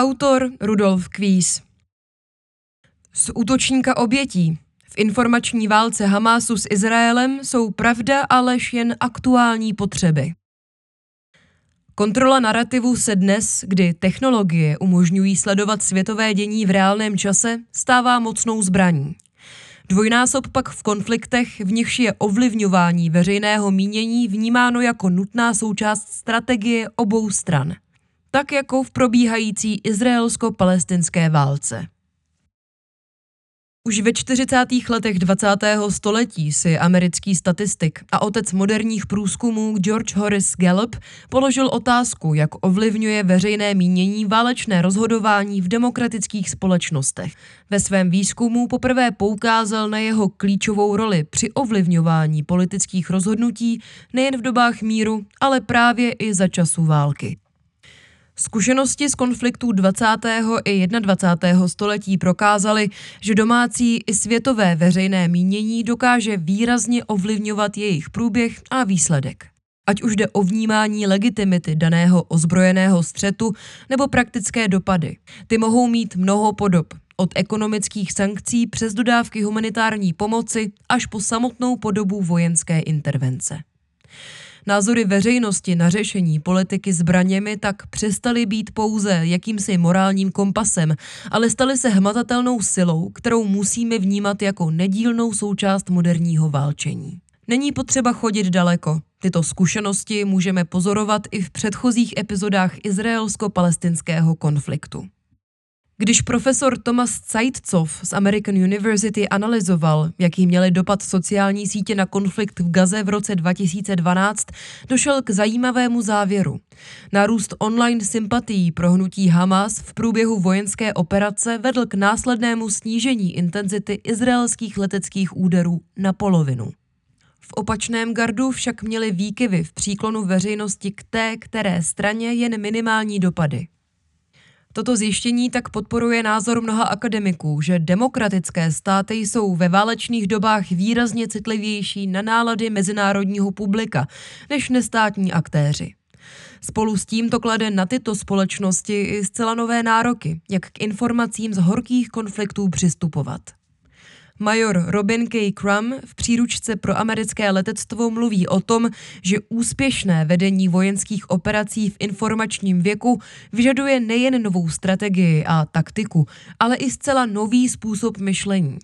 Autor Rudolf Kvíz. Z útočníka obětí. V informační válce Hamásu s Izraelem jsou pravda a lež jen aktuální potřeby. Kontrola narrativu se dnes, kdy technologie umožňují sledovat světové dění v reálném čase, stává mocnou zbraní. Dvojnásob pak v konfliktech, v nichž je ovlivňování veřejného mínění vnímáno jako nutná součást strategie obou stran. Tak jako v probíhající izraelsko-palestinské válce. Už ve 40. letech 20. století si americký statistik a otec moderních průzkumů George Horace Gallup položil otázku, jak ovlivňuje veřejné mínění válečné rozhodování v demokratických společnostech. Ve svém výzkumu poprvé poukázal na jeho klíčovou roli při ovlivňování politických rozhodnutí nejen v dobách míru, ale právě i za času války. Zkušenosti z konfliktů 20. i 21. století prokázaly, že domácí i světové veřejné mínění dokáže výrazně ovlivňovat jejich průběh a výsledek. Ať už jde o vnímání legitimity daného ozbrojeného střetu nebo praktické dopady. Ty mohou mít mnoho podob, od ekonomických sankcí přes dodávky humanitární pomoci až po samotnou podobu vojenské intervence. Názory veřejnosti na řešení politiky zbraněmi tak přestaly být pouze jakýmsi morálním kompasem, ale staly se hmatatelnou silou, kterou musíme vnímat jako nedílnou součást moderního válčení. Není potřeba chodit daleko. Tyto zkušenosti můžeme pozorovat i v předchozích epizodách izraelsko-palestinského konfliktu. Když profesor Thomas Zeitzow z American University analyzoval, jaký měly dopad sociální sítě na konflikt v Gaze v roce 2012, došel k zajímavému závěru. Nárůst online sympatií pro hnutí Hamas v průběhu vojenské operace vedl k následnému snížení intenzity izraelských leteckých úderů na polovinu. V opačném gardu však měly výkyvy v příklonu veřejnosti k té, které straně jen minimální dopady. Toto zjištění tak podporuje názor mnoha akademiků, že demokratické státy jsou ve válečných dobách výrazně citlivější na nálady mezinárodního publika než nestátní aktéři. Spolu s tím to klade na tyto společnosti i zcela nové nároky, jak k informacím z horkých konfliktů přistupovat. Major Robin K. Crum v příručce pro americké letectvo mluví o tom, že úspěšné vedení vojenských operací v informačním věku vyžaduje nejen novou strategii a taktiku, ale i zcela nový způsob myšlení.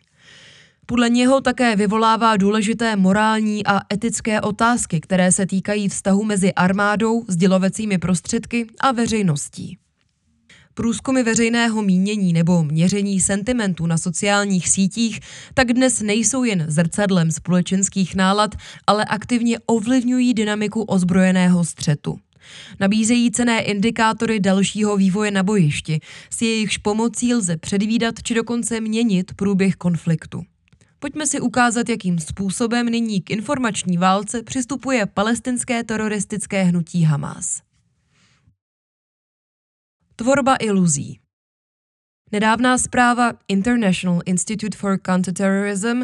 Podle něho také vyvolává důležité morální a etické otázky, které se týkají vztahu mezi armádou, sdělovacími prostředky a veřejností. Průzkumy veřejného mínění nebo měření sentimentu na sociálních sítích tak dnes nejsou jen zrcadlem společenských nálad, ale aktivně ovlivňují dynamiku ozbrojeného střetu. Nabízejí cené indikátory dalšího vývoje na bojišti, s jejichž pomocí lze předvídat či dokonce měnit průběh konfliktu. Pojďme si ukázat, jakým způsobem nyní k informační válce přistupuje palestinské teroristické hnutí Hamas. Tvorba iluzí. Nedávná zpráva International Institute for Counterterrorism,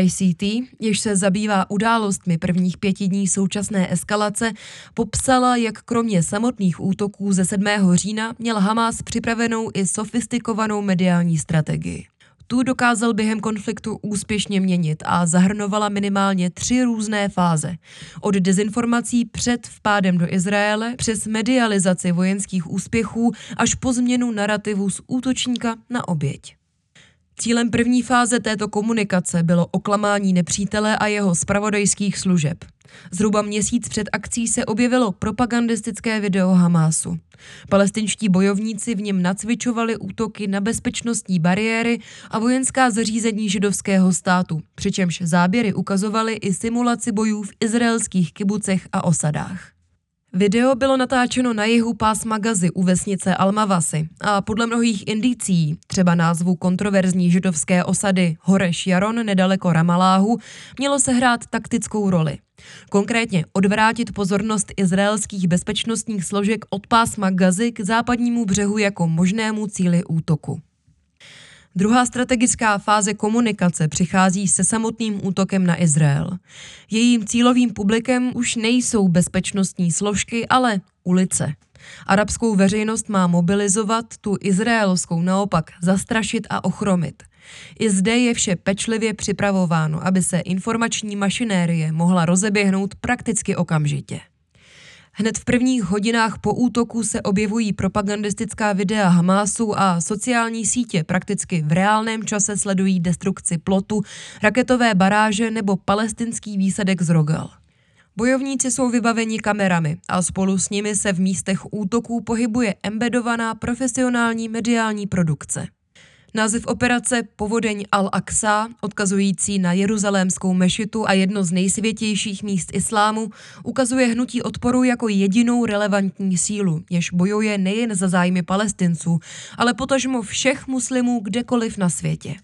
ICT, jež se zabývá událostmi prvních pěti dní současné eskalace, popsala, jak kromě samotných útoků ze 7. října měl Hamas připravenou i sofistikovanou mediální strategii tu dokázal během konfliktu úspěšně měnit a zahrnovala minimálně tři různé fáze. Od dezinformací před vpádem do Izraele přes medializaci vojenských úspěchů až po změnu narrativu z útočníka na oběť. Cílem první fáze této komunikace bylo oklamání nepřítele a jeho spravodajských služeb. Zhruba měsíc před akcí se objevilo propagandistické video Hamásu. Palestinští bojovníci v něm nacvičovali útoky na bezpečnostní bariéry a vojenská zařízení židovského státu, přičemž záběry ukazovaly i simulaci bojů v izraelských kibucech a osadách. Video bylo natáčeno na jihu pásma Gazy u vesnice Almavasy a podle mnohých indicí, třeba názvu kontroverzní židovské osady Horeš Jaron nedaleko Ramaláhu, mělo se hrát taktickou roli. Konkrétně odvrátit pozornost izraelských bezpečnostních složek od pásma Gazy k západnímu břehu jako možnému cíli útoku. Druhá strategická fáze komunikace přichází se samotným útokem na Izrael. Jejím cílovým publikem už nejsou bezpečnostní složky, ale ulice. Arabskou veřejnost má mobilizovat, tu izraelskou naopak zastrašit a ochromit. I zde je vše pečlivě připravováno, aby se informační mašinérie mohla rozeběhnout prakticky okamžitě. Hned v prvních hodinách po útoku se objevují propagandistická videa Hamásu a sociální sítě prakticky v reálném čase sledují destrukci plotu, raketové baráže nebo palestinský výsadek z Rogal. Bojovníci jsou vybaveni kamerami a spolu s nimi se v místech útoků pohybuje embedovaná profesionální mediální produkce. Název operace Povodeň Al-Aqsa, odkazující na jeruzalémskou mešitu a jedno z nejsvětějších míst islámu, ukazuje hnutí odporu jako jedinou relevantní sílu, jež bojuje nejen za zájmy palestinců, ale potažmo všech muslimů kdekoliv na světě.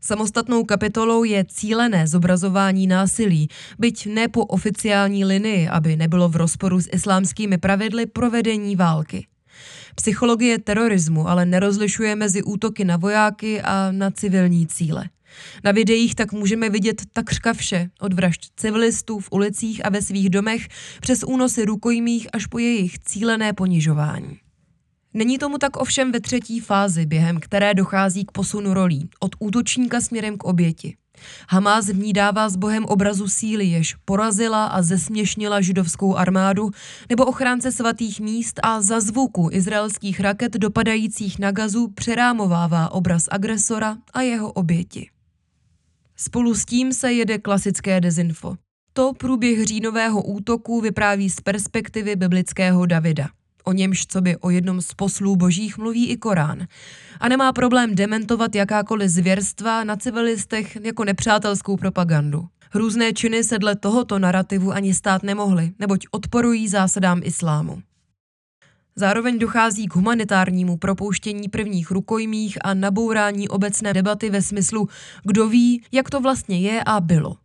Samostatnou kapitolou je cílené zobrazování násilí, byť ne po oficiální linii, aby nebylo v rozporu s islámskými pravidly provedení války. Psychologie terorismu ale nerozlišuje mezi útoky na vojáky a na civilní cíle. Na videích tak můžeme vidět takřka vše, od vražd civilistů v ulicích a ve svých domech přes únosy rukojmích až po jejich cílené ponižování. Není tomu tak ovšem ve třetí fázi, během které dochází k posunu rolí, od útočníka směrem k oběti. Hamás v ní dává s bohem obrazu síly, jež porazila a zesměšnila židovskou armádu, nebo ochránce svatých míst a za zvuku izraelských raket dopadajících na gazu přerámovává obraz agresora a jeho oběti. Spolu s tím se jede klasické dezinfo. To průběh říjnového útoku vypráví z perspektivy biblického Davida o němž co by o jednom z poslů božích mluví i Korán. A nemá problém dementovat jakákoliv zvěrstva na civilistech jako nepřátelskou propagandu. Hrůzné činy se dle tohoto narrativu ani stát nemohly, neboť odporují zásadám islámu. Zároveň dochází k humanitárnímu propouštění prvních rukojmích a nabourání obecné debaty ve smyslu, kdo ví, jak to vlastně je a bylo.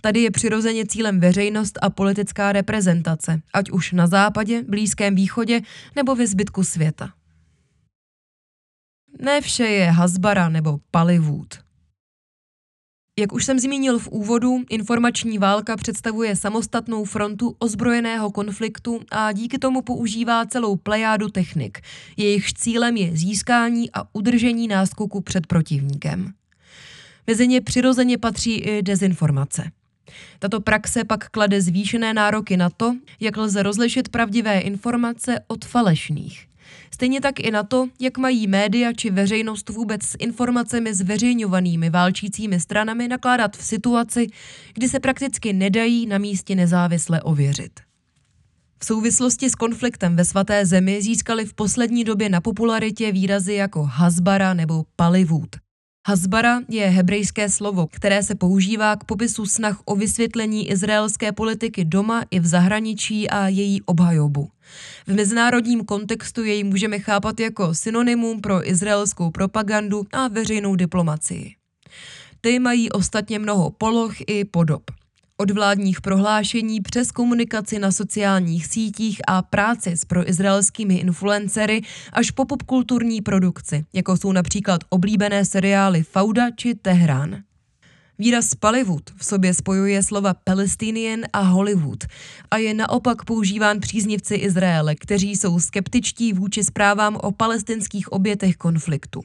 Tady je přirozeně cílem veřejnost a politická reprezentace, ať už na západě, Blízkém východě nebo ve zbytku světa. Ne vše je Hasbara nebo Palivud. Jak už jsem zmínil v úvodu, informační válka představuje samostatnou frontu ozbrojeného konfliktu a díky tomu používá celou plejádu technik. Jejich cílem je získání a udržení náskoku před protivníkem. Mezi ně přirozeně patří i dezinformace. Tato praxe pak klade zvýšené nároky na to, jak lze rozlišit pravdivé informace od falešných. Stejně tak i na to, jak mají média či veřejnost vůbec s informacemi zveřejňovanými válčícími stranami nakládat v situaci, kdy se prakticky nedají na místě nezávisle ověřit. V souvislosti s konfliktem ve svaté zemi získali v poslední době na popularitě výrazy jako Hasbara nebo Palivud. Hasbara je hebrejské slovo, které se používá k popisu snah o vysvětlení izraelské politiky doma i v zahraničí a její obhajobu. V mezinárodním kontextu jej můžeme chápat jako synonymum pro izraelskou propagandu a veřejnou diplomacii. Ty mají ostatně mnoho poloh i podob. Od vládních prohlášení přes komunikaci na sociálních sítích a práci s proizraelskými influencery až po popkulturní produkci, jako jsou například oblíbené seriály Fauda či Tehrán. Výraz Pallywood v sobě spojuje slova Palestinian a Hollywood a je naopak používán příznivci Izraele, kteří jsou skeptičtí vůči zprávám o palestinských obětech konfliktu.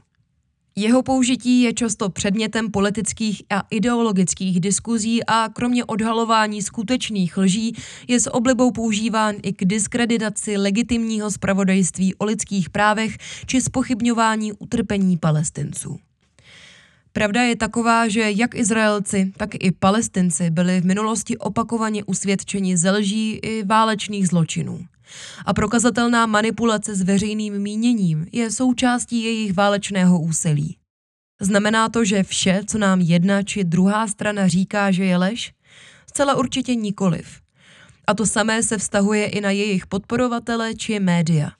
Jeho použití je často předmětem politických a ideologických diskuzí a kromě odhalování skutečných lží je s oblibou používán i k diskreditaci legitimního spravodajství o lidských právech či spochybňování utrpení palestinců. Pravda je taková, že jak Izraelci, tak i Palestinci byli v minulosti opakovaně usvědčeni ze lží i válečných zločinů a prokazatelná manipulace s veřejným míněním je součástí jejich válečného úsilí. Znamená to, že vše, co nám jedna či druhá strana říká, že je lež? Zcela určitě nikoliv. A to samé se vztahuje i na jejich podporovatele či média.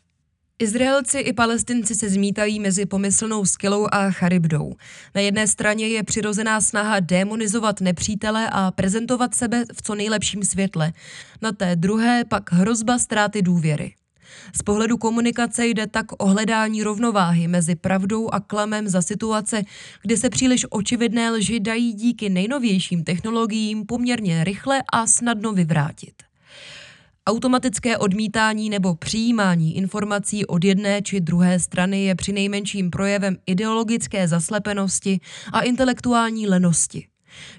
Izraelci i palestinci se zmítají mezi pomyslnou skilou a charybdou. Na jedné straně je přirozená snaha demonizovat nepřítele a prezentovat sebe v co nejlepším světle. Na té druhé pak hrozba ztráty důvěry. Z pohledu komunikace jde tak o hledání rovnováhy mezi pravdou a klamem za situace, kdy se příliš očividné lži dají díky nejnovějším technologiím poměrně rychle a snadno vyvrátit. Automatické odmítání nebo přijímání informací od jedné či druhé strany je přinejmenším projevem ideologické zaslepenosti a intelektuální lenosti.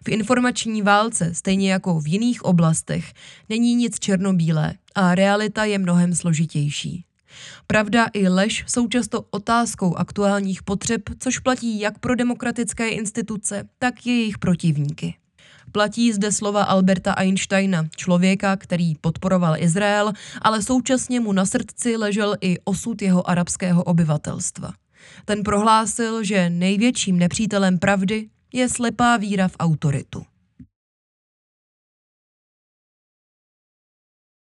V informační válce, stejně jako v jiných oblastech, není nic černobílé a realita je mnohem složitější. Pravda i lež jsou často otázkou aktuálních potřeb, což platí jak pro demokratické instituce, tak jejich protivníky. Platí zde slova Alberta Einsteina, člověka, který podporoval Izrael, ale současně mu na srdci ležel i osud jeho arabského obyvatelstva. Ten prohlásil, že největším nepřítelem pravdy je slepá víra v autoritu.